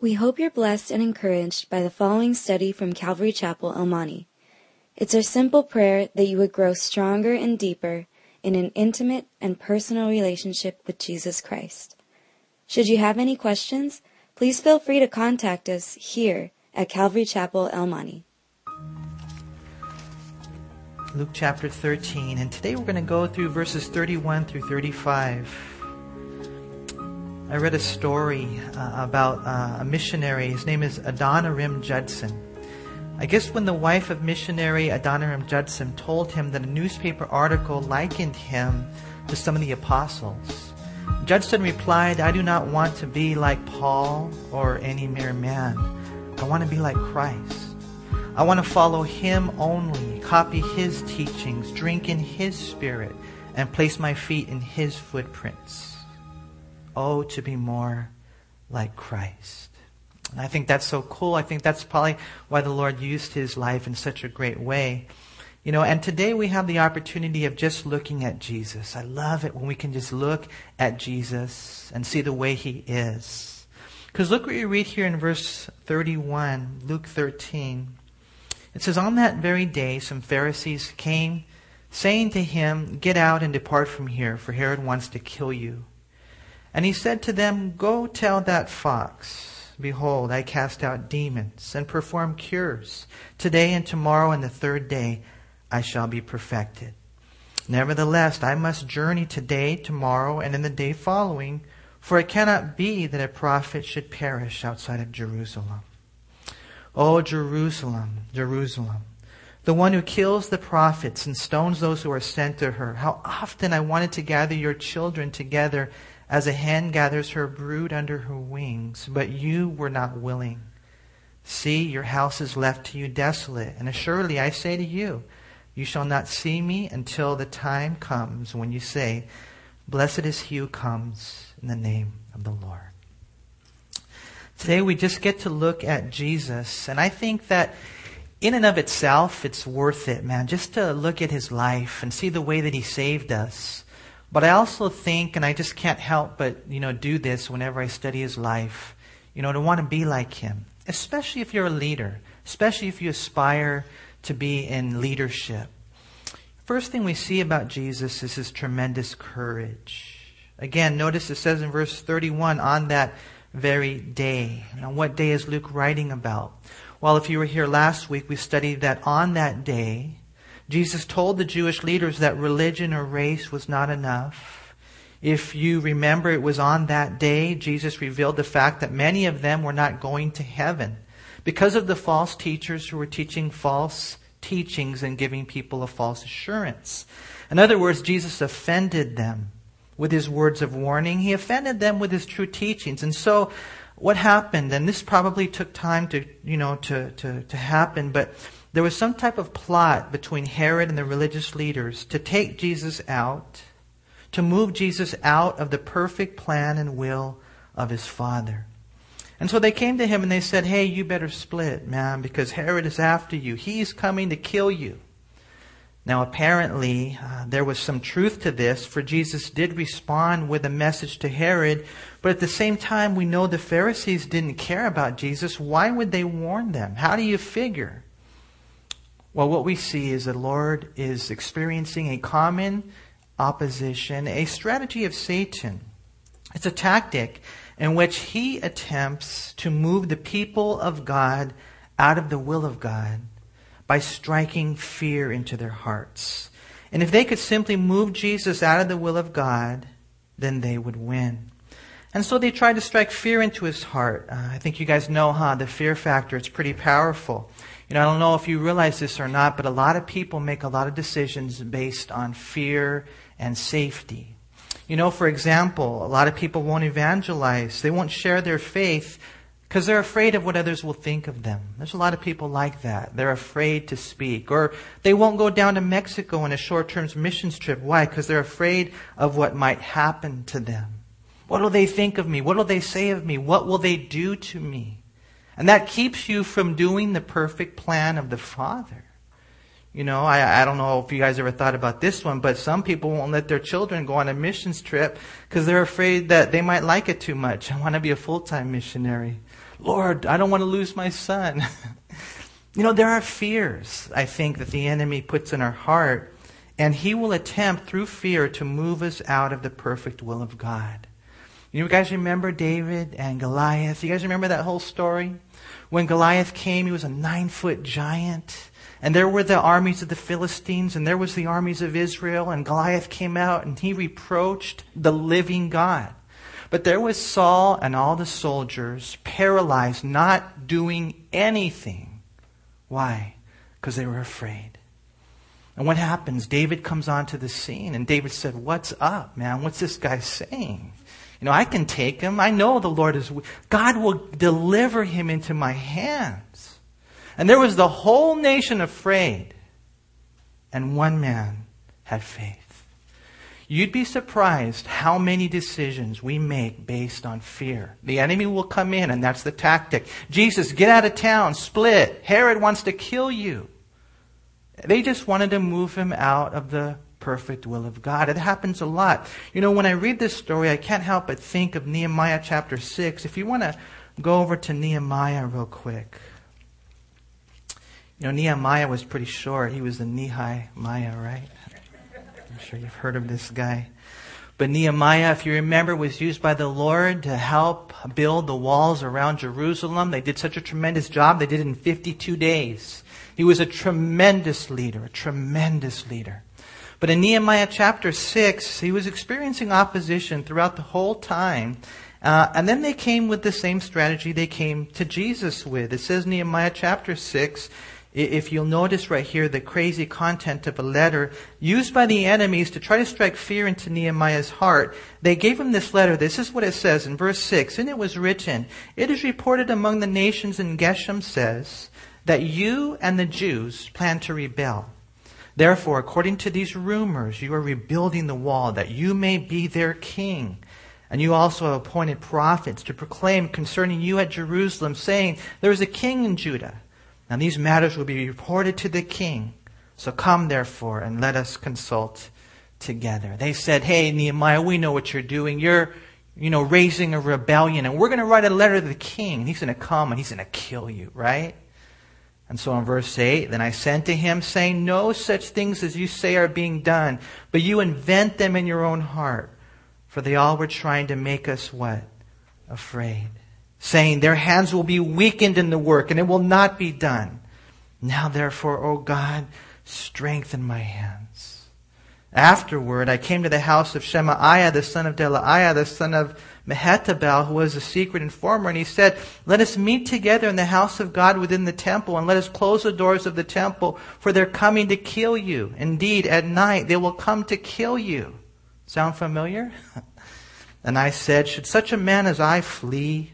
We hope you're blessed and encouraged by the following study from Calvary Chapel, El Monte. It's our simple prayer that you would grow stronger and deeper in an intimate and personal relationship with Jesus Christ. Should you have any questions, please feel free to contact us here at Calvary Chapel, El Monte. Luke chapter 13, and today we're going to go through verses 31 through 35. I read a story uh, about uh, a missionary. His name is Adoniram Judson. I guess when the wife of missionary Adoniram Judson told him that a newspaper article likened him to some of the apostles, Judson replied, I do not want to be like Paul or any mere man. I want to be like Christ. I want to follow him only, copy his teachings, drink in his spirit, and place my feet in his footprints. Oh, to be more like Christ. And I think that's so cool. I think that's probably why the Lord used his life in such a great way. You know, and today we have the opportunity of just looking at Jesus. I love it when we can just look at Jesus and see the way he is. Because look what you read here in verse 31, Luke 13. It says, On that very day, some Pharisees came, saying to him, Get out and depart from here, for Herod wants to kill you. And he said to them, Go tell that fox, Behold, I cast out demons and perform cures. Today and tomorrow and the third day I shall be perfected. Nevertheless, I must journey today, tomorrow, and in the day following, for it cannot be that a prophet should perish outside of Jerusalem. O Jerusalem, Jerusalem, the one who kills the prophets and stones those who are sent to her. How often I wanted to gather your children together as a hen gathers her brood under her wings, but you were not willing. See, your house is left to you desolate, and assuredly I say to you, you shall not see me until the time comes when you say, Blessed is he who comes in the name of the Lord. Today we just get to look at Jesus, and I think that in and of itself, it's worth it, man, just to look at his life and see the way that he saved us. But I also think, and I just can't help but, you know, do this whenever I study his life, you know, to want to be like him, especially if you're a leader, especially if you aspire to be in leadership. First thing we see about Jesus is his tremendous courage. Again, notice it says in verse 31, on that very day. Now, what day is Luke writing about? Well, if you were here last week, we studied that on that day, Jesus told the Jewish leaders that religion or race was not enough. If you remember, it was on that day Jesus revealed the fact that many of them were not going to heaven because of the false teachers who were teaching false teachings and giving people a false assurance. In other words, Jesus offended them with his words of warning. He offended them with his true teachings. And so what happened, and this probably took time to, you know, to, to, to happen, but there was some type of plot between Herod and the religious leaders to take Jesus out, to move Jesus out of the perfect plan and will of his Father. And so they came to him and they said, Hey, you better split, man, because Herod is after you. He's coming to kill you. Now, apparently, uh, there was some truth to this, for Jesus did respond with a message to Herod, but at the same time, we know the Pharisees didn't care about Jesus. Why would they warn them? How do you figure? Well, what we see is the Lord is experiencing a common opposition, a strategy of Satan. It's a tactic in which he attempts to move the people of God out of the will of God by striking fear into their hearts. And if they could simply move Jesus out of the will of God, then they would win. And so they tried to strike fear into his heart. Uh, I think you guys know, huh? The fear factor, it's pretty powerful. You know, I don't know if you realize this or not, but a lot of people make a lot of decisions based on fear and safety. You know, for example, a lot of people won't evangelize. They won't share their faith because they're afraid of what others will think of them. There's a lot of people like that. They're afraid to speak. Or they won't go down to Mexico on a short-term missions trip. Why? Because they're afraid of what might happen to them. What will they think of me? What will they say of me? What will they do to me? And that keeps you from doing the perfect plan of the Father. You know, I, I don't know if you guys ever thought about this one, but some people won't let their children go on a missions trip because they're afraid that they might like it too much. I want to be a full-time missionary. Lord, I don't want to lose my son. you know, there are fears, I think, that the enemy puts in our heart, and he will attempt through fear to move us out of the perfect will of God. You guys remember David and Goliath? You guys remember that whole story? When Goliath came, he was a nine foot giant. And there were the armies of the Philistines, and there was the armies of Israel, and Goliath came out and he reproached the living God. But there was Saul and all the soldiers paralyzed, not doing anything. Why? Because they were afraid. And what happens? David comes onto the scene, and David said, What's up, man? What's this guy saying? You know, I can take him. I know the Lord is, God will deliver him into my hands. And there was the whole nation afraid, and one man had faith. You'd be surprised how many decisions we make based on fear. The enemy will come in, and that's the tactic. Jesus, get out of town, split. Herod wants to kill you. They just wanted to move him out of the perfect will of God. It happens a lot. You know, when I read this story, I can't help but think of Nehemiah chapter 6. If you want to go over to Nehemiah real quick. You know, Nehemiah was pretty short. He was the Nehi Maya, right? I'm sure you've heard of this guy. But Nehemiah, if you remember, was used by the Lord to help build the walls around Jerusalem. They did such a tremendous job. They did it in 52 days. He was a tremendous leader, a tremendous leader. But in Nehemiah chapter 6, he was experiencing opposition throughout the whole time. Uh, and then they came with the same strategy they came to Jesus with. It says Nehemiah chapter 6, if you'll notice right here, the crazy content of a letter used by the enemies to try to strike fear into Nehemiah's heart. They gave him this letter. This is what it says in verse 6. And it was written, It is reported among the nations, and Geshem says, that you and the Jews plan to rebel. Therefore, according to these rumors, you are rebuilding the wall that you may be their king. And you also have appointed prophets to proclaim concerning you at Jerusalem, saying, There is a king in Judah and these matters will be reported to the king. So come therefore and let us consult together. They said, Hey, Nehemiah, we know what you're doing. You're, you know, raising a rebellion and we're going to write a letter to the king. And he's going to come and he's going to kill you, right? And so in verse 8, then I sent to him saying, No such things as you say are being done, but you invent them in your own heart. For they all were trying to make us what? Afraid saying, Their hands will be weakened in the work, and it will not be done. Now, therefore, O God, strengthen my hands. Afterward, I came to the house of Shemaiah, the son of Delaiah, the son of Mehetabel, who was a secret informer, and he said, Let us meet together in the house of God within the temple, and let us close the doors of the temple, for they're coming to kill you. Indeed, at night they will come to kill you. Sound familiar? and I said, Should such a man as I flee?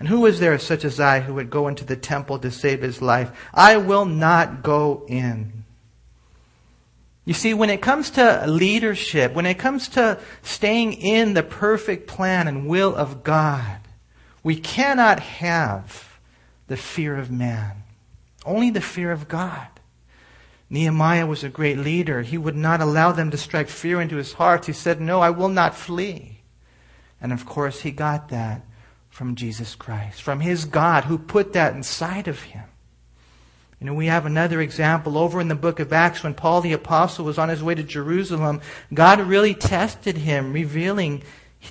And who is there such as I who would go into the temple to save his life? I will not go in. You see, when it comes to leadership, when it comes to staying in the perfect plan and will of God, we cannot have the fear of man. Only the fear of God. Nehemiah was a great leader. He would not allow them to strike fear into his heart. He said, No, I will not flee. And of course, he got that from Jesus Christ, from his God who put that inside of him. You know, we have another example over in the book of Acts when Paul the apostle was on his way to Jerusalem. God really tested him, revealing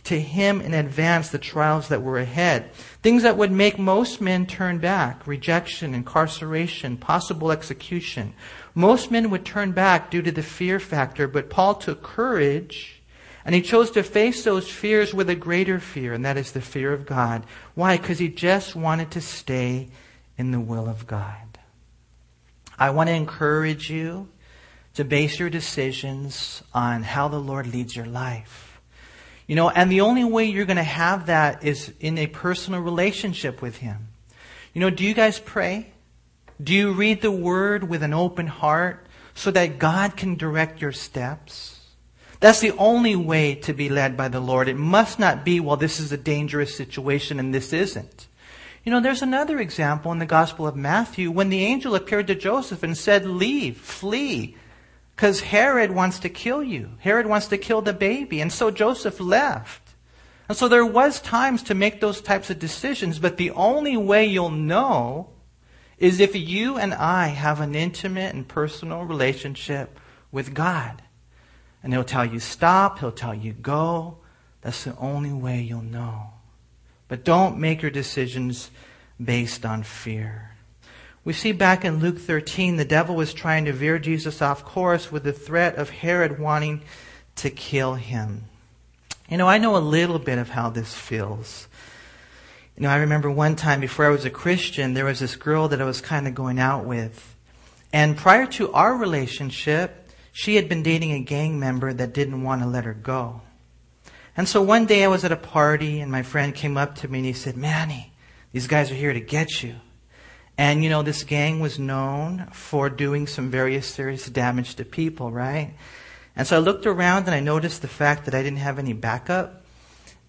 to him in advance the trials that were ahead. Things that would make most men turn back. Rejection, incarceration, possible execution. Most men would turn back due to the fear factor, but Paul took courage and he chose to face those fears with a greater fear, and that is the fear of God. Why? Because he just wanted to stay in the will of God. I want to encourage you to base your decisions on how the Lord leads your life. You know, and the only way you're going to have that is in a personal relationship with Him. You know, do you guys pray? Do you read the Word with an open heart so that God can direct your steps? That's the only way to be led by the Lord. It must not be, well, this is a dangerous situation and this isn't. You know, there's another example in the Gospel of Matthew when the angel appeared to Joseph and said, Leave, flee, because Herod wants to kill you. Herod wants to kill the baby. And so Joseph left. And so there was times to make those types of decisions, but the only way you'll know is if you and I have an intimate and personal relationship with God. And He'll tell you stop, He'll tell you go. That's the only way you'll know. But don't make your decisions based on fear. We see back in Luke 13, the devil was trying to veer Jesus off course with the threat of Herod wanting to kill him. You know, I know a little bit of how this feels. You know, I remember one time before I was a Christian, there was this girl that I was kind of going out with. And prior to our relationship, she had been dating a gang member that didn't want to let her go. And so one day I was at a party and my friend came up to me and he said, Manny, these guys are here to get you. And you know, this gang was known for doing some very serious damage to people, right? And so I looked around and I noticed the fact that I didn't have any backup.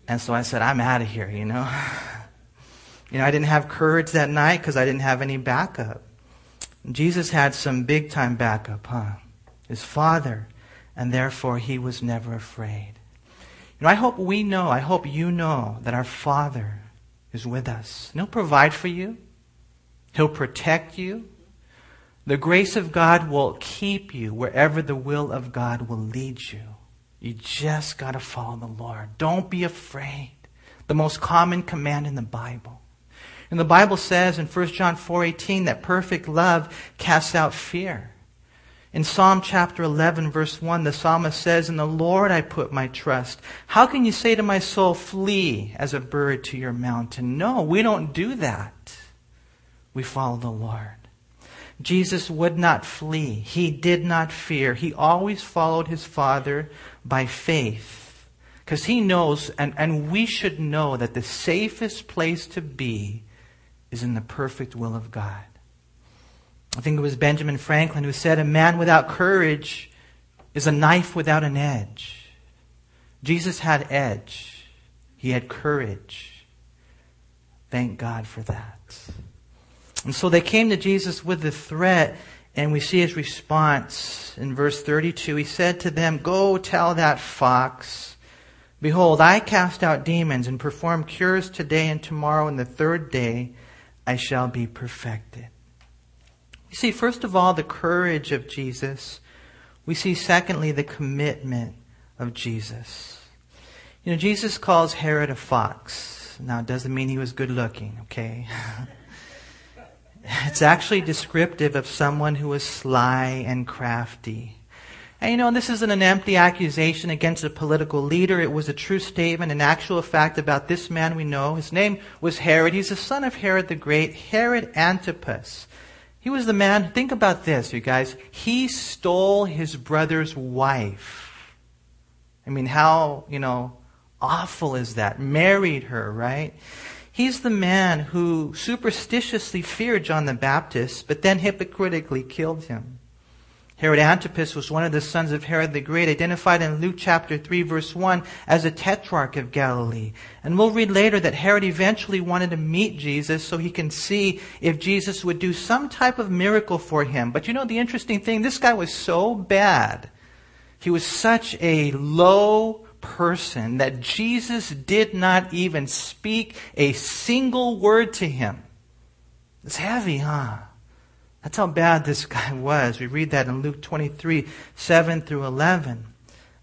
And so I said, I'm out of here, you know. you know, I didn't have courage that night because I didn't have any backup. Jesus had some big time backup, huh? His father. And therefore he was never afraid. I hope we know, I hope you know that our Father is with us. And he'll provide for you. He'll protect you. The grace of God will keep you wherever the will of God will lead you. You just got to follow the Lord. Don't be afraid. The most common command in the Bible. And the Bible says in 1 John 4:18 that perfect love casts out fear. In Psalm chapter 11 verse 1, the psalmist says, In the Lord I put my trust. How can you say to my soul, flee as a bird to your mountain? No, we don't do that. We follow the Lord. Jesus would not flee. He did not fear. He always followed his Father by faith. Because he knows, and, and we should know, that the safest place to be is in the perfect will of God. I think it was Benjamin Franklin who said, A man without courage is a knife without an edge. Jesus had edge, he had courage. Thank God for that. And so they came to Jesus with the threat, and we see his response in verse 32. He said to them, Go tell that fox, Behold, I cast out demons and perform cures today and tomorrow, and the third day I shall be perfected. You see, first of all, the courage of Jesus. We see, secondly, the commitment of Jesus. You know, Jesus calls Herod a fox. Now, it doesn't mean he was good looking, okay? It's actually descriptive of someone who was sly and crafty. And you know, this isn't an empty accusation against a political leader. It was a true statement, an actual fact about this man we know. His name was Herod. He's the son of Herod the Great, Herod Antipas. He was the man, think about this, you guys. He stole his brother's wife. I mean, how, you know, awful is that? Married her, right? He's the man who superstitiously feared John the Baptist, but then hypocritically killed him. Herod Antipas was one of the sons of Herod the Great, identified in Luke chapter 3 verse 1 as a tetrarch of Galilee. And we'll read later that Herod eventually wanted to meet Jesus so he can see if Jesus would do some type of miracle for him. But you know the interesting thing, this guy was so bad. He was such a low person that Jesus did not even speak a single word to him. It's heavy, huh? That's how bad this guy was. We read that in Luke 23, 7 through 11.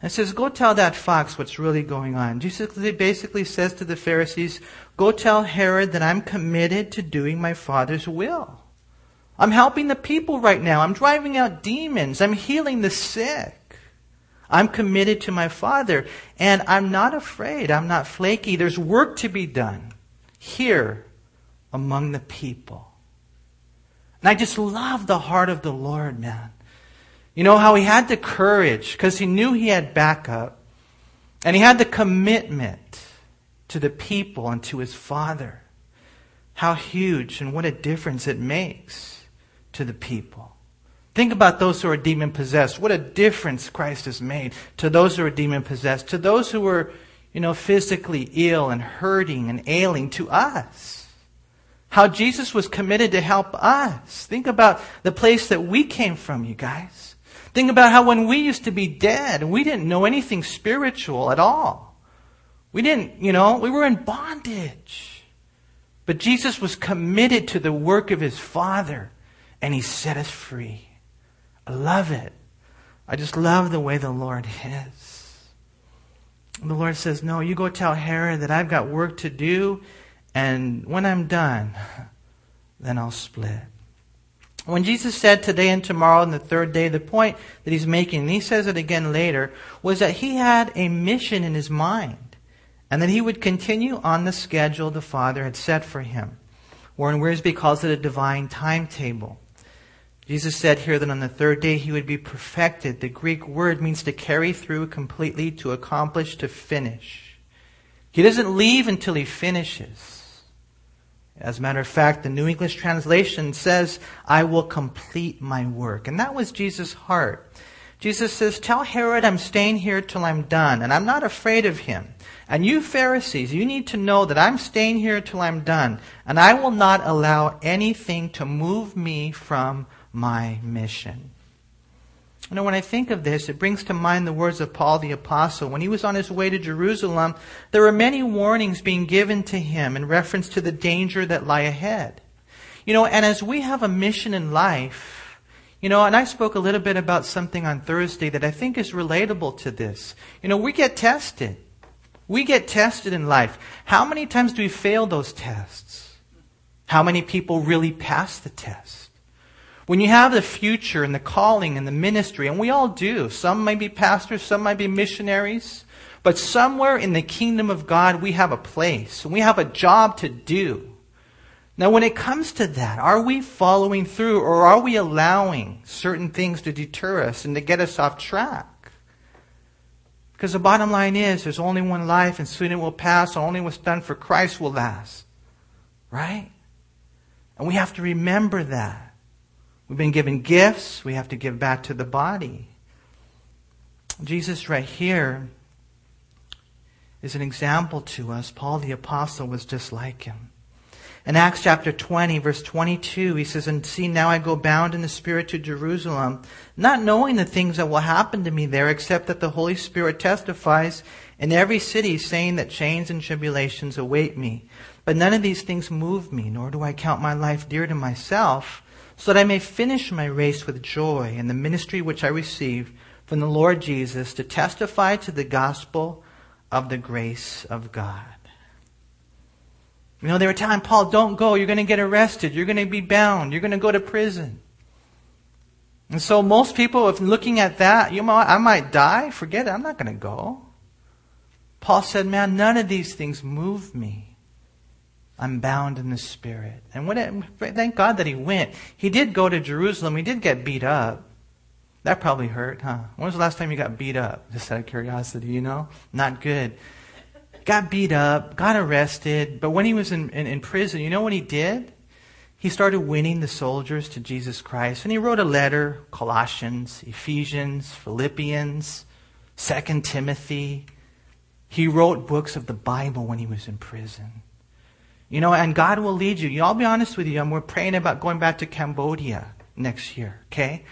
And it says, go tell that fox what's really going on. Jesus basically says to the Pharisees, go tell Herod that I'm committed to doing my Father's will. I'm helping the people right now. I'm driving out demons. I'm healing the sick. I'm committed to my Father, and I'm not afraid. I'm not flaky. There's work to be done here among the people. And I just love the heart of the Lord, man. You know how he had the courage because he knew he had backup, and he had the commitment to the people and to his Father. How huge and what a difference it makes to the people. Think about those who are demon possessed. What a difference Christ has made to those who are demon possessed, to those who are, you know, physically ill and hurting and ailing, to us. How Jesus was committed to help us. Think about the place that we came from, you guys. Think about how when we used to be dead and we didn't know anything spiritual at all, We didn't, you know, we were in bondage. But Jesus was committed to the work of his Father, and he set us free. I love it. I just love the way the Lord is. And the Lord says, No, you go tell Herod that I've got work to do, and when I'm done, then I'll split. When Jesus said today and tomorrow and the third day, the point that he's making, and he says it again later, was that he had a mission in his mind and that he would continue on the schedule the Father had set for him. Warren Wiersbe calls it a divine timetable. Jesus said here that on the third day he would be perfected. The Greek word means to carry through completely, to accomplish, to finish. He doesn't leave until he finishes. As a matter of fact, the New English translation says, I will complete my work. And that was Jesus' heart. Jesus says, Tell Herod I'm staying here till I'm done, and I'm not afraid of him. And you Pharisees, you need to know that I'm staying here till I'm done, and I will not allow anything to move me from my mission. You know, when I think of this, it brings to mind the words of Paul the Apostle. When he was on his way to Jerusalem, there were many warnings being given to him in reference to the danger that lie ahead. You know, and as we have a mission in life, you know, and I spoke a little bit about something on Thursday that I think is relatable to this. You know, we get tested. We get tested in life. How many times do we fail those tests? How many people really pass the test? When you have the future and the calling and the ministry, and we all do, some might be pastors, some might be missionaries, but somewhere in the kingdom of God, we have a place, and we have a job to do. Now, when it comes to that, are we following through or are we allowing certain things to deter us and to get us off track? Because the bottom line is there's only one life and soon it will pass. Only what's done for Christ will last. Right? And we have to remember that. We've been given gifts, we have to give back to the body. Jesus, right here, is an example to us. Paul the Apostle was just like him. In Acts chapter 20, verse 22, he says, And see, now I go bound in the Spirit to Jerusalem, not knowing the things that will happen to me there, except that the Holy Spirit testifies in every city, saying that chains and tribulations await me. But none of these things move me, nor do I count my life dear to myself so that I may finish my race with joy in the ministry which I received from the Lord Jesus to testify to the gospel of the grace of God. You know, they were telling Paul, don't go, you're going to get arrested, you're going to be bound, you're going to go to prison. And so most people, if looking at that, you know, I might die, forget it, I'm not going to go. Paul said, man, none of these things move me. I'm bound in the Spirit. And when it, thank God that he went. He did go to Jerusalem. He did get beat up. That probably hurt, huh? When was the last time you got beat up? Just out of curiosity, you know? Not good. Got beat up, got arrested, but when he was in, in, in prison, you know what he did? He started winning the soldiers to Jesus Christ. And he wrote a letter, Colossians, Ephesians, Philippians, Second Timothy. He wrote books of the Bible when he was in prison. You know, and God will lead you. you I'll be honest with you, and we're praying about going back to Cambodia next year, okay?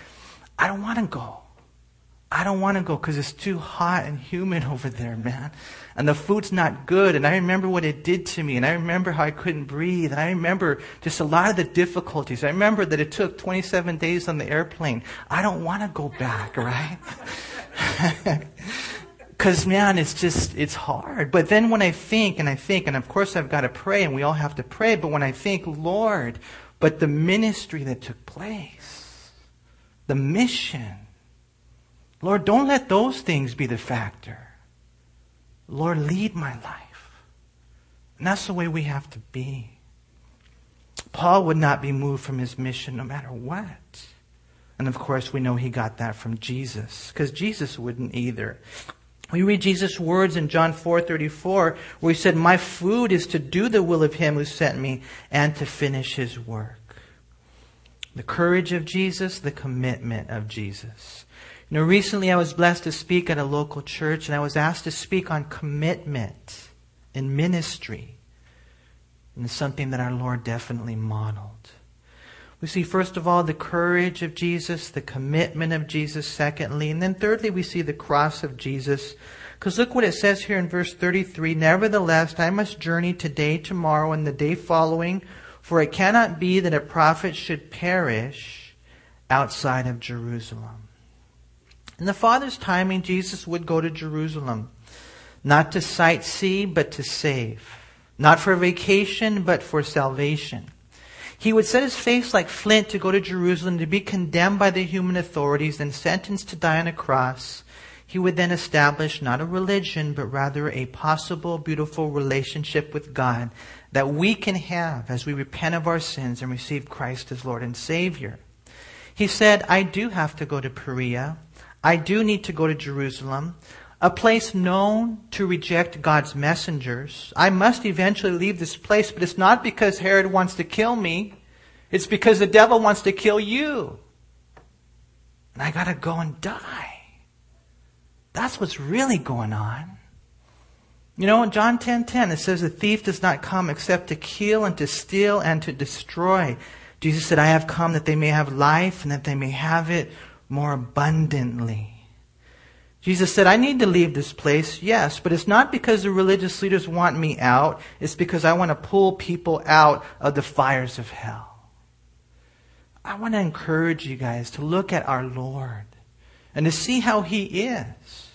I don't want to go. I don't want to go because it's too hot and humid over there, man. And the food's not good. And I remember what it did to me. And I remember how I couldn't breathe. And I remember just a lot of the difficulties. I remember that it took 27 days on the airplane. I don't want to go back, right? Because, man, it's just, it's hard. But then when I think, and I think, and of course I've got to pray, and we all have to pray, but when I think, Lord, but the ministry that took place, the mission, Lord, don't let those things be the factor. Lord, lead my life. And that's the way we have to be. Paul would not be moved from his mission no matter what. And of course, we know he got that from Jesus, because Jesus wouldn't either. We read Jesus' words in John 4:34 where he said, "My food is to do the will of him who sent me and to finish his work." The courage of Jesus, the commitment of Jesus. You know, recently I was blessed to speak at a local church and I was asked to speak on commitment in ministry. And it's something that our Lord definitely modeled. We see, first of all, the courage of Jesus, the commitment of Jesus, secondly. And then thirdly, we see the cross of Jesus, Because look what it says here in verse 33 Nevertheless, I must journey today, tomorrow, and the day following, for it cannot be that a prophet should perish outside of Jerusalem. In the Father's timing, Jesus would go to Jerusalem, not to sightsee, but to save. Not for vacation, but for salvation. He would set his face like flint to go to Jerusalem to be condemned by the human authorities and sentenced to die on a cross. He would then establish not a religion, but rather a possible, beautiful relationship with God that we can have as we repent of our sins and receive Christ as Lord and Savior. He said, I do have to go to Perea. I do need to go to Jerusalem a place known to reject God's messengers. I must eventually leave this place, but it's not because Herod wants to kill me. It's because the devil wants to kill you. And I gotta go and die. That's what's really going on. You know, in John 10:10 10, 10, it says the thief does not come except to kill and to steal and to destroy. Jesus said, I have come that they may have life and that they may have it more abundantly. Jesus said, I need to leave this place, yes, but it's not because the religious leaders want me out. It's because I want to pull people out of the fires of hell. I want to encourage you guys to look at our Lord and to see how He is.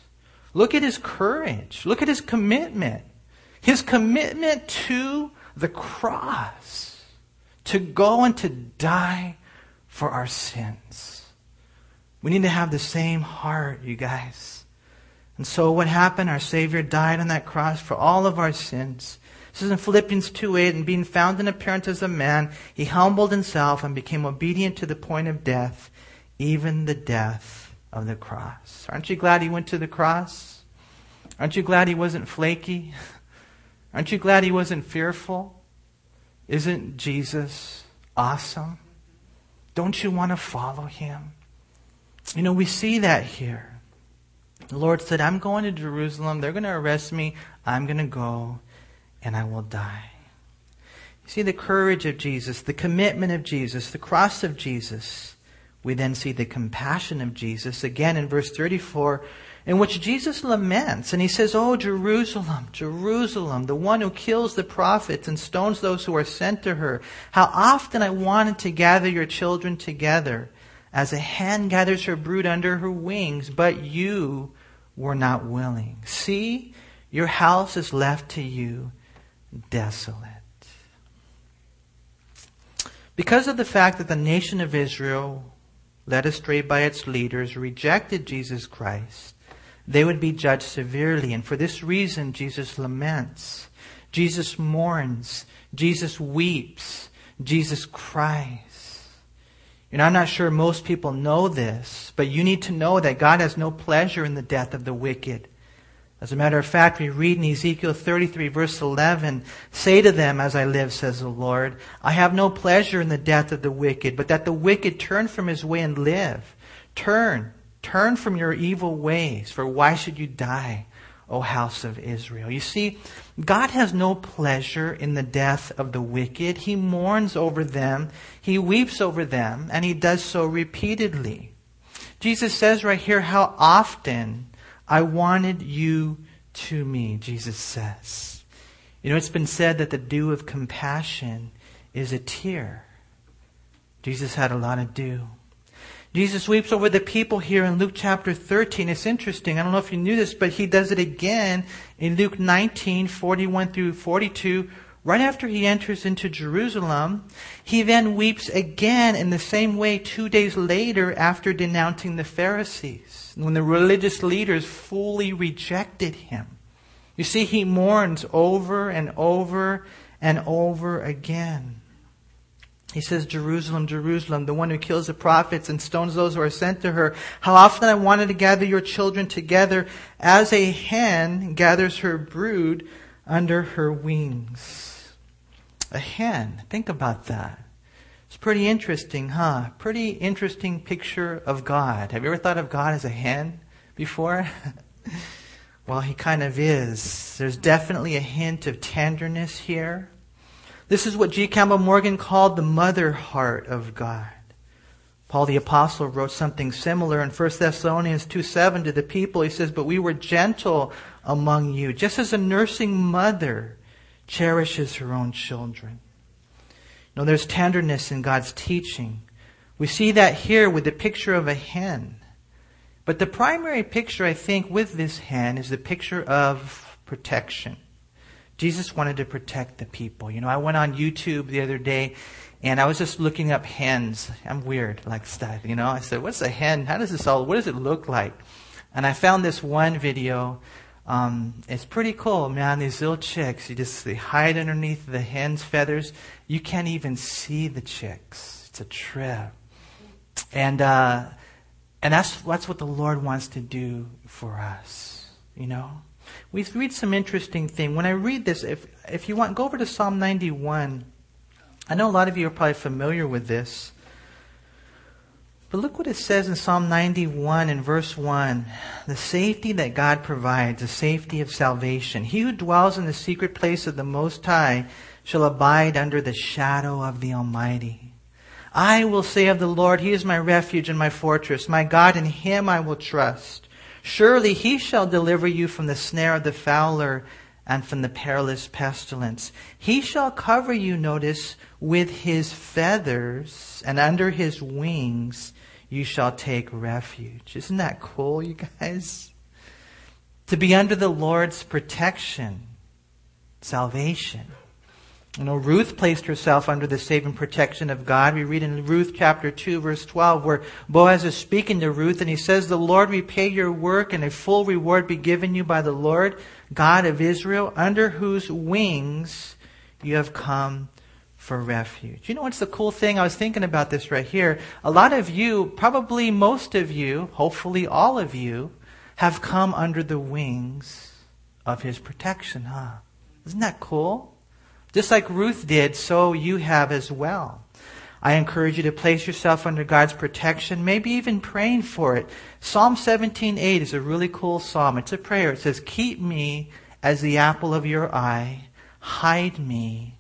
Look at His courage. Look at His commitment. His commitment to the cross. To go and to die for our sins. We need to have the same heart, you guys. And so what happened? Our Savior died on that cross for all of our sins. This is in Philippians 2 8, and being found in appearance as a man, he humbled himself and became obedient to the point of death, even the death of the cross. Aren't you glad he went to the cross? Aren't you glad he wasn't flaky? Aren't you glad he wasn't fearful? Isn't Jesus awesome? Don't you want to follow him? You know, we see that here. The Lord said, I'm going to Jerusalem. They're going to arrest me. I'm going to go and I will die. You see the courage of Jesus, the commitment of Jesus, the cross of Jesus. We then see the compassion of Jesus again in verse 34 in which Jesus laments and he says, Oh, Jerusalem, Jerusalem, the one who kills the prophets and stones those who are sent to her. How often I wanted to gather your children together as a hen gathers her brood under her wings, but you were not willing. See, your house is left to you desolate. Because of the fact that the nation of Israel, led astray by its leaders, rejected Jesus Christ, they would be judged severely. And for this reason, Jesus laments. Jesus mourns. Jesus weeps. Jesus cries. And I'm not sure most people know this, but you need to know that God has no pleasure in the death of the wicked. As a matter of fact, we read in Ezekiel 33 verse 11, Say to them, as I live, says the Lord, I have no pleasure in the death of the wicked, but that the wicked turn from his way and live. Turn, turn from your evil ways, for why should you die? O house of Israel. You see, God has no pleasure in the death of the wicked. He mourns over them. He weeps over them, and he does so repeatedly. Jesus says right here, how often I wanted you to me, Jesus says. You know, it's been said that the dew of compassion is a tear. Jesus had a lot of dew. Jesus weeps over the people here in Luke chapter 13. It's interesting. I don't know if you knew this, but he does it again in Luke 19, 41 through 42. Right after he enters into Jerusalem, he then weeps again in the same way two days later after denouncing the Pharisees, when the religious leaders fully rejected him. You see, he mourns over and over and over again. He says, Jerusalem, Jerusalem, the one who kills the prophets and stones those who are sent to her. How often I wanted to gather your children together as a hen gathers her brood under her wings. A hen. Think about that. It's pretty interesting, huh? Pretty interesting picture of God. Have you ever thought of God as a hen before? well, he kind of is. There's definitely a hint of tenderness here. This is what G. Campbell Morgan called the mother heart of God. Paul the apostle wrote something similar in 1 Thessalonians 2 7 to the people. He says, But we were gentle among you, just as a nursing mother cherishes her own children. You know, there's tenderness in God's teaching. We see that here with the picture of a hen. But the primary picture, I think, with this hen is the picture of protection. Jesus wanted to protect the people. You know, I went on YouTube the other day and I was just looking up hens. I'm weird like stuff, you know. I said, what's a hen? How does this all, what does it look like? And I found this one video. Um, it's pretty cool, man. These little chicks, you just, they hide underneath the hen's feathers. You can't even see the chicks. It's a trip. And, uh, and that's, that's what the Lord wants to do for us, you know. We read some interesting thing. When I read this, if, if you want, go over to Psalm 91. I know a lot of you are probably familiar with this. But look what it says in Psalm 91 in verse 1. The safety that God provides, the safety of salvation. He who dwells in the secret place of the Most High shall abide under the shadow of the Almighty. I will say of the Lord, He is my refuge and my fortress. My God, in Him I will trust. Surely He shall deliver you from the snare of the fowler and from the perilous pestilence. He shall cover you, notice, with his feathers, and under his wings you shall take refuge. Isn't that cool, you guys? To be under the Lord's protection, salvation. You know, Ruth placed herself under the saving protection of God. We read in Ruth chapter 2 verse 12 where Boaz is speaking to Ruth and he says, The Lord repay your work and a full reward be given you by the Lord, God of Israel, under whose wings you have come for refuge. You know what's the cool thing? I was thinking about this right here. A lot of you, probably most of you, hopefully all of you, have come under the wings of his protection, huh? Isn't that cool? Just like Ruth did, so you have as well. I encourage you to place yourself under God's protection, maybe even praying for it. Psalm 17:8 is a really cool psalm. It's a prayer. It says, "Keep me as the apple of your eye, hide me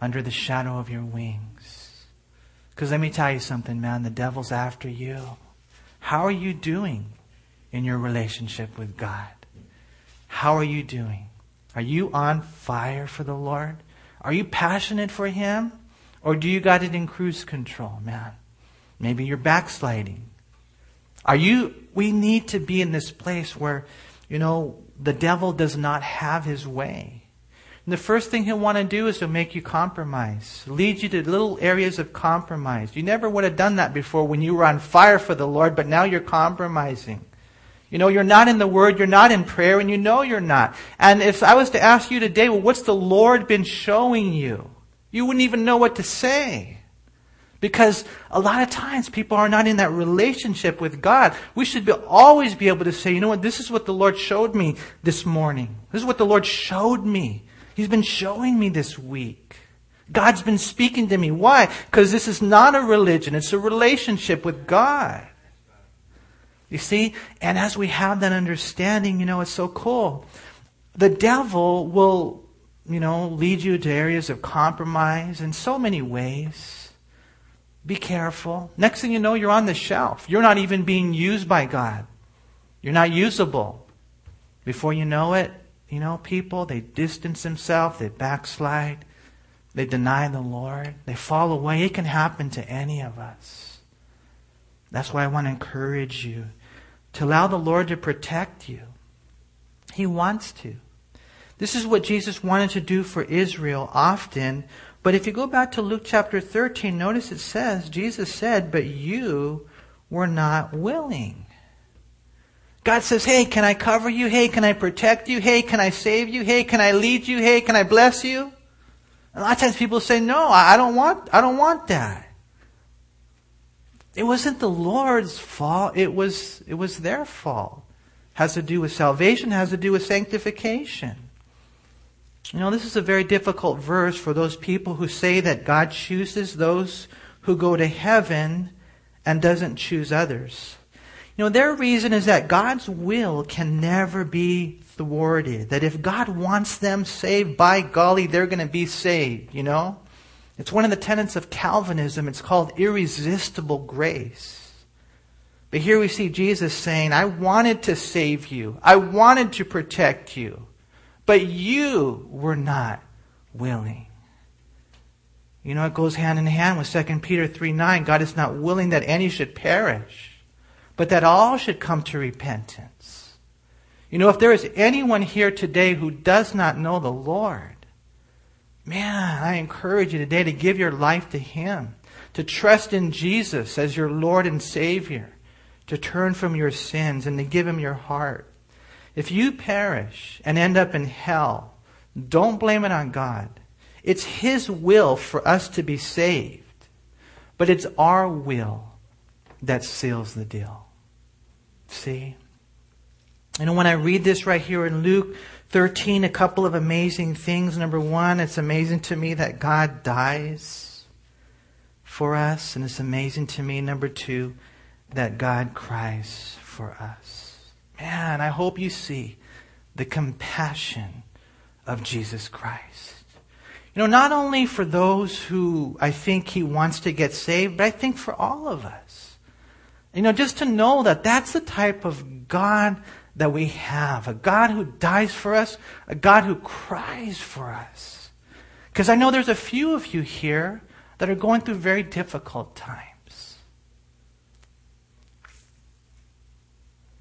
under the shadow of your wings." Cuz let me tell you something, man, the devil's after you. How are you doing in your relationship with God? How are you doing? Are you on fire for the Lord? Are you passionate for Him? Or do you got it in cruise control, man? Maybe you're backsliding. Are you, we need to be in this place where, you know, the devil does not have his way. And the first thing he'll want to do is to make you compromise, lead you to little areas of compromise. You never would have done that before when you were on fire for the Lord, but now you're compromising. You know, you're not in the Word, you're not in prayer, and you know you're not. And if I was to ask you today, well, what's the Lord been showing you? You wouldn't even know what to say. Because a lot of times people are not in that relationship with God. We should be, always be able to say, you know what, this is what the Lord showed me this morning. This is what the Lord showed me. He's been showing me this week. God's been speaking to me. Why? Because this is not a religion, it's a relationship with God. You see? And as we have that understanding, you know, it's so cool. The devil will, you know, lead you to areas of compromise in so many ways. Be careful. Next thing you know, you're on the shelf. You're not even being used by God. You're not usable. Before you know it, you know, people, they distance themselves, they backslide, they deny the Lord, they fall away. It can happen to any of us. That's why I want to encourage you to allow the Lord to protect you. He wants to. This is what Jesus wanted to do for Israel often. But if you go back to Luke chapter 13, notice it says, Jesus said, but you were not willing. God says, hey, can I cover you? Hey, can I protect you? Hey, can I save you? Hey, can I lead you? Hey, can I bless you? A lot of times people say, no, I don't want, I don't want that. It wasn't the Lord's fault. It was, it was their fault. Has to do with salvation, has to do with sanctification. You know, this is a very difficult verse for those people who say that God chooses those who go to heaven and doesn't choose others. You know, their reason is that God's will can never be thwarted. That if God wants them saved, by golly, they're going to be saved, you know? It's one of the tenets of Calvinism. It's called irresistible grace. But here we see Jesus saying, I wanted to save you. I wanted to protect you. But you were not willing. You know, it goes hand in hand with 2 Peter 3 9. God is not willing that any should perish, but that all should come to repentance. You know, if there is anyone here today who does not know the Lord, man, I encourage you today to give your life to Him, to trust in Jesus as your Lord and Savior, to turn from your sins and to give Him your heart. If you perish and end up in hell, don't blame it on God. It's His will for us to be saved. But it's our will that seals the deal. See? And when I read this right here in Luke 13, a couple of amazing things. Number one, it's amazing to me that God dies for us. And it's amazing to me, number two, that God cries for us. Man, I hope you see the compassion of Jesus Christ. You know, not only for those who I think he wants to get saved, but I think for all of us. You know, just to know that that's the type of God that we have. A God who dies for us, a God who cries for us. Because I know there's a few of you here that are going through very difficult times.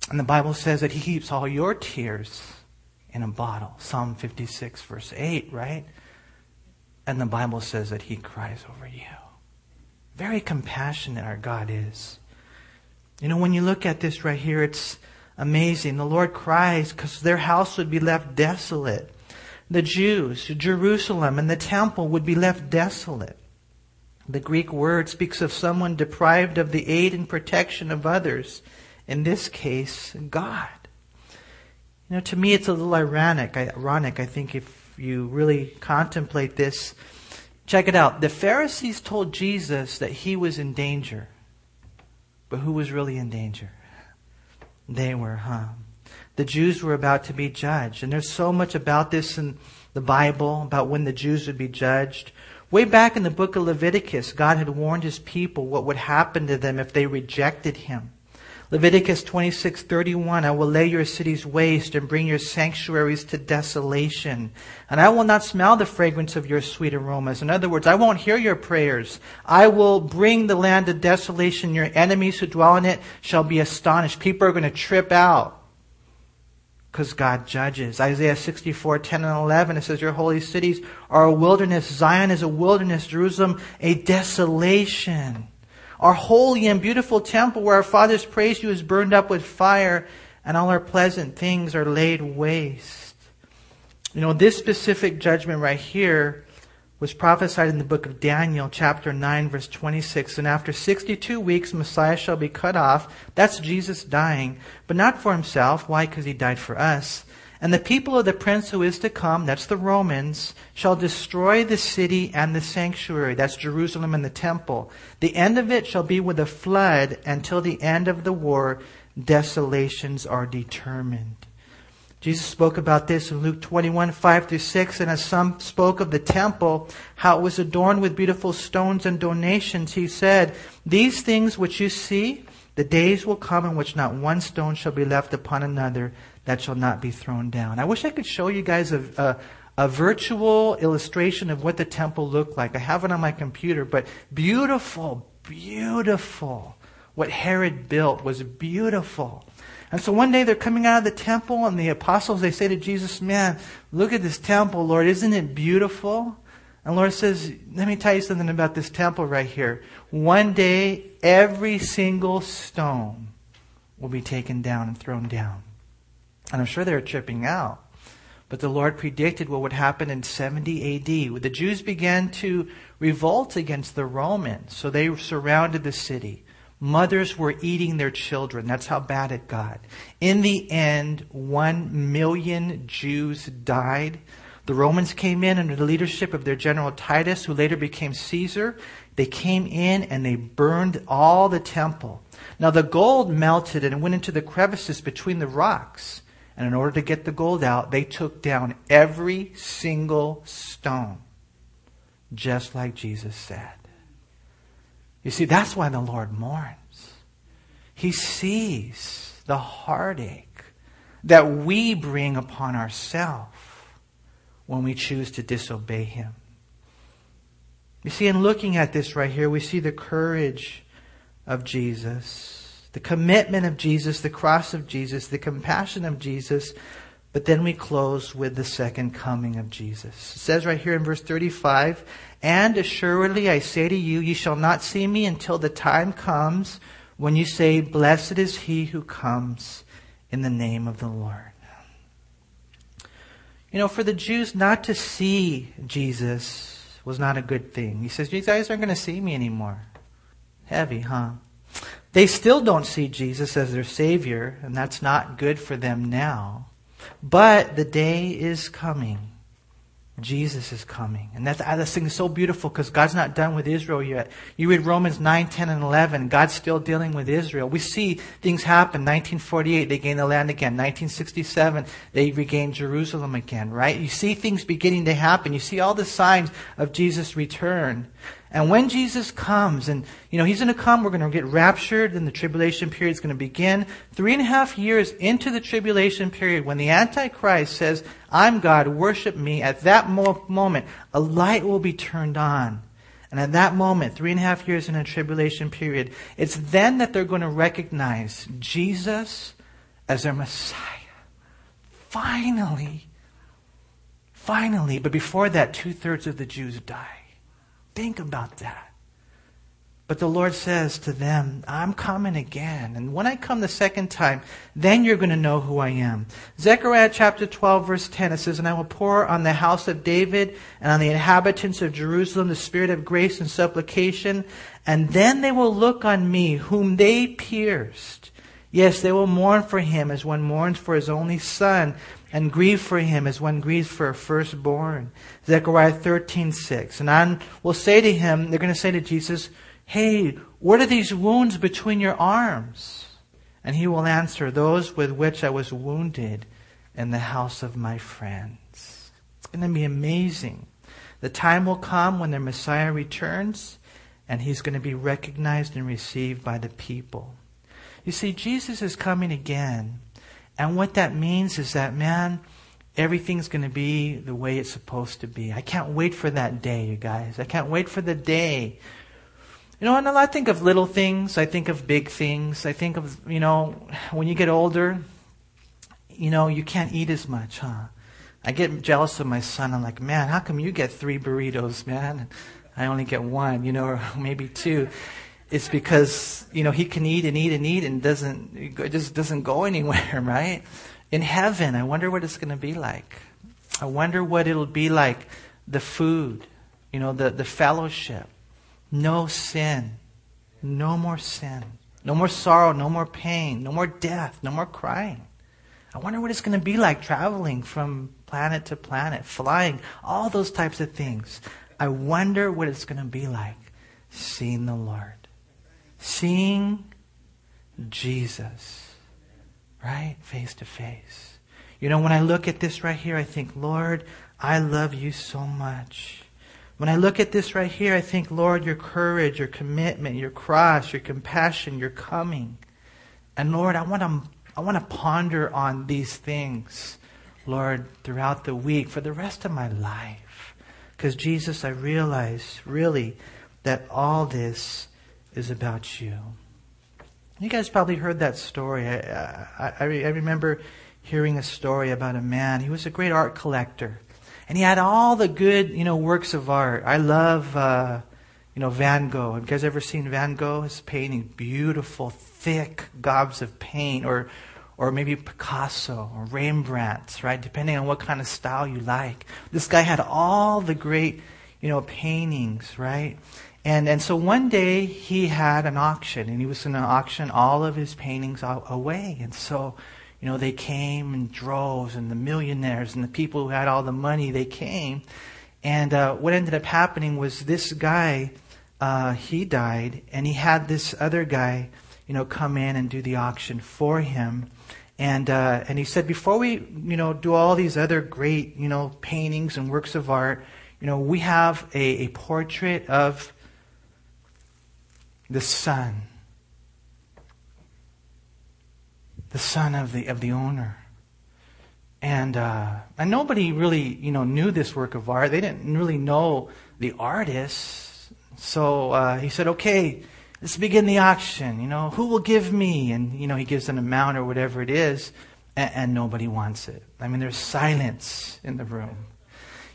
And the Bible says that he keeps all your tears in a bottle. Psalm 56 verse 8, right? And the Bible says that He cries over you. Very compassionate our God is. You know, when you look at this right here, it's amazing. The Lord cries because their house would be left desolate. The Jews, Jerusalem, and the temple would be left desolate. The Greek word speaks of someone deprived of the aid and protection of others. In this case, God. You know, to me, it's a little ironic. Ironic, I think, if you really contemplate this, check it out. The Pharisees told Jesus that he was in danger. But who was really in danger? They were, huh? The Jews were about to be judged. And there's so much about this in the Bible, about when the Jews would be judged. Way back in the book of Leviticus, God had warned his people what would happen to them if they rejected him. Leviticus 26:31 I will lay your cities waste and bring your sanctuaries to desolation and I will not smell the fragrance of your sweet aromas in other words I won't hear your prayers I will bring the land to desolation your enemies who dwell in it shall be astonished people are going to trip out because God judges. Isaiah 64, 10 and 11, it says, Your holy cities are a wilderness. Zion is a wilderness. Jerusalem, a desolation. Our holy and beautiful temple where our fathers praised you is burned up with fire, and all our pleasant things are laid waste. You know, this specific judgment right here was prophesied in the book of Daniel, chapter 9, verse 26. And after 62 weeks, Messiah shall be cut off. That's Jesus dying, but not for himself. Why? Because he died for us. And the people of the prince who is to come, that's the Romans, shall destroy the city and the sanctuary, that's Jerusalem and the temple. The end of it shall be with a flood until the end of the war, desolations are determined. Jesus spoke about this in Luke 21, 5 through 6, and as some spoke of the temple, how it was adorned with beautiful stones and donations, he said, These things which you see, the days will come in which not one stone shall be left upon another that shall not be thrown down. I wish I could show you guys a, a, a, virtual illustration of what the temple looked like. I have it on my computer, but beautiful, beautiful. What Herod built was beautiful. And so one day they're coming out of the temple and the apostles, they say to Jesus, man, look at this temple, Lord. Isn't it beautiful? And Lord says, let me tell you something about this temple right here. One day, every single stone will be taken down and thrown down. And I'm sure they were tripping out. But the Lord predicted what would happen in 70 AD. The Jews began to revolt against the Romans, so they surrounded the city. Mothers were eating their children. That's how bad it got. In the end, one million Jews died. The Romans came in under the leadership of their general Titus, who later became Caesar. They came in and they burned all the temple. Now the gold melted and went into the crevices between the rocks. And in order to get the gold out, they took down every single stone. just like Jesus said. You see, that's why the Lord mourns. He sees the heartache that we bring upon ourselves when we choose to disobey Him. You see, in looking at this right here, we see the courage of Jesus, the commitment of Jesus, the cross of Jesus, the compassion of Jesus, but then we close with the second coming of Jesus. It says right here in verse 35, And assuredly I say to you, you shall not see me until the time comes when you say, Blessed is he who comes in the name of the Lord. You know, for the Jews not to see Jesus was not a good thing. He says, You guys aren't going to see me anymore. Heavy, huh? They still don't see Jesus as their Savior, and that's not good for them now. But the day is coming. Jesus is coming. And that's, this thing is so beautiful because God's not done with Israel yet. You read Romans 9, 10, and 11. God's still dealing with Israel. We see things happen. 1948, they gain the land again. 1967, they regain Jerusalem again, right? You see things beginning to happen. You see all the signs of Jesus' return. And when Jesus comes, and you know, he's going to come, we're going to get raptured, and the tribulation period is going to begin. Three and a half years into the tribulation period, when the Antichrist says, I'm God, worship me, at that mo- moment, a light will be turned on. And at that moment, three and a half years in a tribulation period, it's then that they're going to recognize Jesus as their Messiah. Finally. Finally. But before that, two thirds of the Jews die. Think about that. But the Lord says to them, I'm coming again. And when I come the second time, then you're going to know who I am. Zechariah chapter 12 verse 10, it says, And I will pour on the house of David and on the inhabitants of Jerusalem the spirit of grace and supplication. And then they will look on me, whom they pierced. Yes, they will mourn for him as one mourns for his only son and grieve for him as one grieves for a firstborn. Zechariah 13:6. And I will say to him, they're going to say to Jesus, "Hey, what are these wounds between your arms?" And he will answer, "Those with which I was wounded in the house of my friends." It's going to be amazing. The time will come when their Messiah returns and he's going to be recognized and received by the people. You see, Jesus is coming again and what that means is that, man, everything's going to be the way it's supposed to be. I can't wait for that day, you guys. I can't wait for the day. You know, and I think of little things. I think of big things. I think of, you know, when you get older, you know, you can't eat as much, huh? I get jealous of my son. I'm like, man, how come you get three burritos, man? I only get one, you know, or maybe two it's because you know he can eat and eat and eat and doesn't it just doesn't go anywhere, right? In heaven, I wonder what it's going to be like. I wonder what it'll be like. The food, you know, the the fellowship, no sin, no more sin, no more sorrow, no more pain, no more death, no more crying. I wonder what it's going to be like traveling from planet to planet, flying, all those types of things. I wonder what it's going to be like seeing the Lord. Seeing Jesus, right? Face to face. You know, when I look at this right here, I think, Lord, I love you so much. When I look at this right here, I think, Lord, your courage, your commitment, your cross, your compassion, your coming. And Lord, I want to, I want to ponder on these things, Lord, throughout the week for the rest of my life. Because Jesus, I realize really that all this is about you. You guys probably heard that story. I, I, I, remember hearing a story about a man. He was a great art collector, and he had all the good, you know, works of art. I love, uh, you know, Van Gogh. Have you guys ever seen Van Gogh? His painting, beautiful, thick gobs of paint, or, or maybe Picasso or Rembrandt, right? Depending on what kind of style you like. This guy had all the great, you know, paintings, right? And, and so one day he had an auction and he was going to auction all of his paintings away. And so, you know, they came in droves and the millionaires and the people who had all the money, they came. And uh, what ended up happening was this guy, uh, he died and he had this other guy, you know, come in and do the auction for him. And, uh, and he said, before we, you know, do all these other great, you know, paintings and works of art, You know, we have a, a portrait of the son, the son of the of the owner, and uh, and nobody really you know knew this work of art. They didn't really know the artist, so uh, he said, "Okay, let's begin the auction. You know, who will give me?" And you know, he gives an amount or whatever it is, and, and nobody wants it. I mean, there's silence in the room.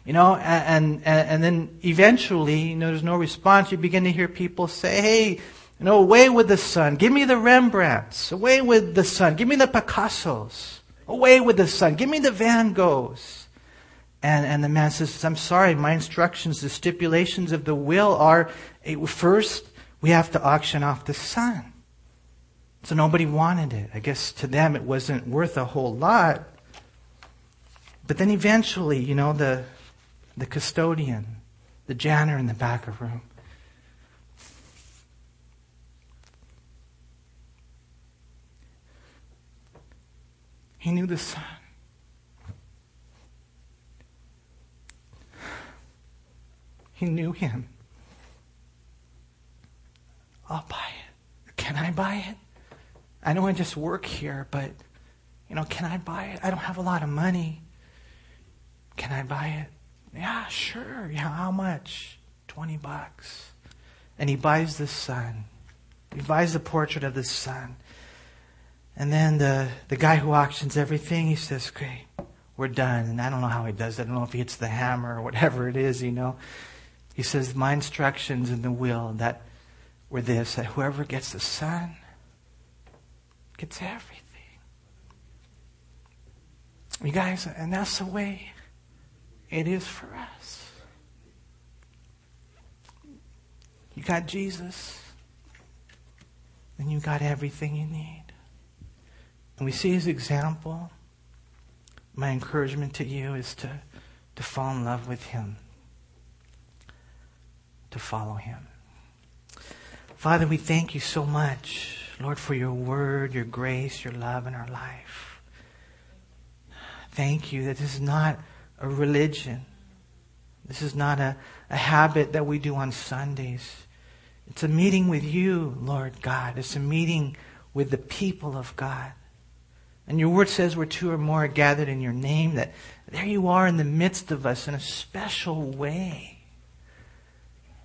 You know, and, and, and then eventually, you know, there's no response. You begin to hear people say, hey, you know, away with the son. Give me the Rembrandts. Away with the son. Give me the Picassos. Away with the son. Give me the Van Goghs. And, and the man says, I'm sorry, my instructions, the stipulations of the will are, eh, first, we have to auction off the son. So nobody wanted it. I guess to them it wasn't worth a whole lot. But then eventually, you know, the, the custodian, the janitor in the back of the room. He knew the son. He knew him. I'll buy it. Can I buy it? I know I just work here, but, you know, can I buy it? I don't have a lot of money. Can I buy it? Yeah, sure. Yeah, how much? 20 bucks. And he buys the son. He buys the portrait of the son. And then the, the guy who auctions everything, he says, okay, we're done. And I don't know how he does it. I don't know if he hits the hammer or whatever it is, you know. He says, my instructions in the will that were this, that whoever gets the son gets everything. You guys, and that's the way it is for us. You got Jesus, and you got everything you need. And we see his example. My encouragement to you is to, to fall in love with him, to follow him. Father, we thank you so much, Lord, for your word, your grace, your love in our life. Thank you that this is not a religion. This is not a, a habit that we do on Sundays. It's a meeting with you, Lord God. It's a meeting with the people of God. And your word says where two or more are gathered in your name, that there you are in the midst of us in a special way.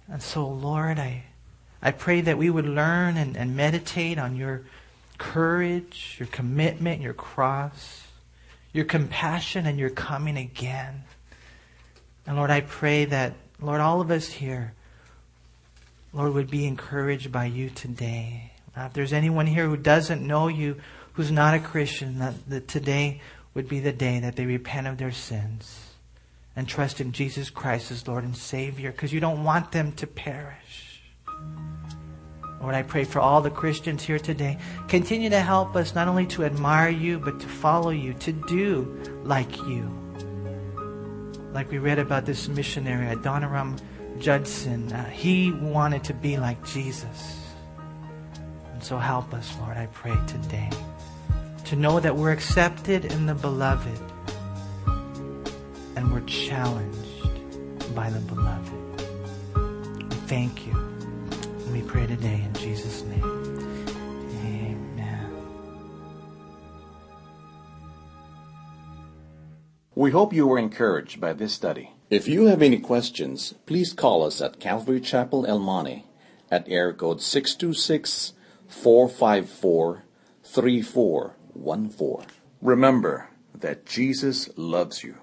And so, Lord, I, I pray that we would learn and, and meditate on your courage, your commitment, your cross your compassion and your coming again. And Lord, I pray that, Lord, all of us here, Lord, would be encouraged by you today. Now, if there's anyone here who doesn't know you, who's not a Christian, that, that today would be the day that they repent of their sins and trust in Jesus Christ as Lord and Savior, because you don't want them to perish. Lord, I pray for all the Christians here today. Continue to help us not only to admire you, but to follow you, to do like you. Like we read about this missionary, Adoniram Judson. Uh, he wanted to be like Jesus. And so help us, Lord, I pray today, to know that we're accepted in the beloved and we're challenged by the beloved. We thank you. We pray today in Jesus' name. Amen. We hope you were encouraged by this study. If you have any questions, please call us at Calvary Chapel El Monte at air code 626 454 3414. Remember that Jesus loves you.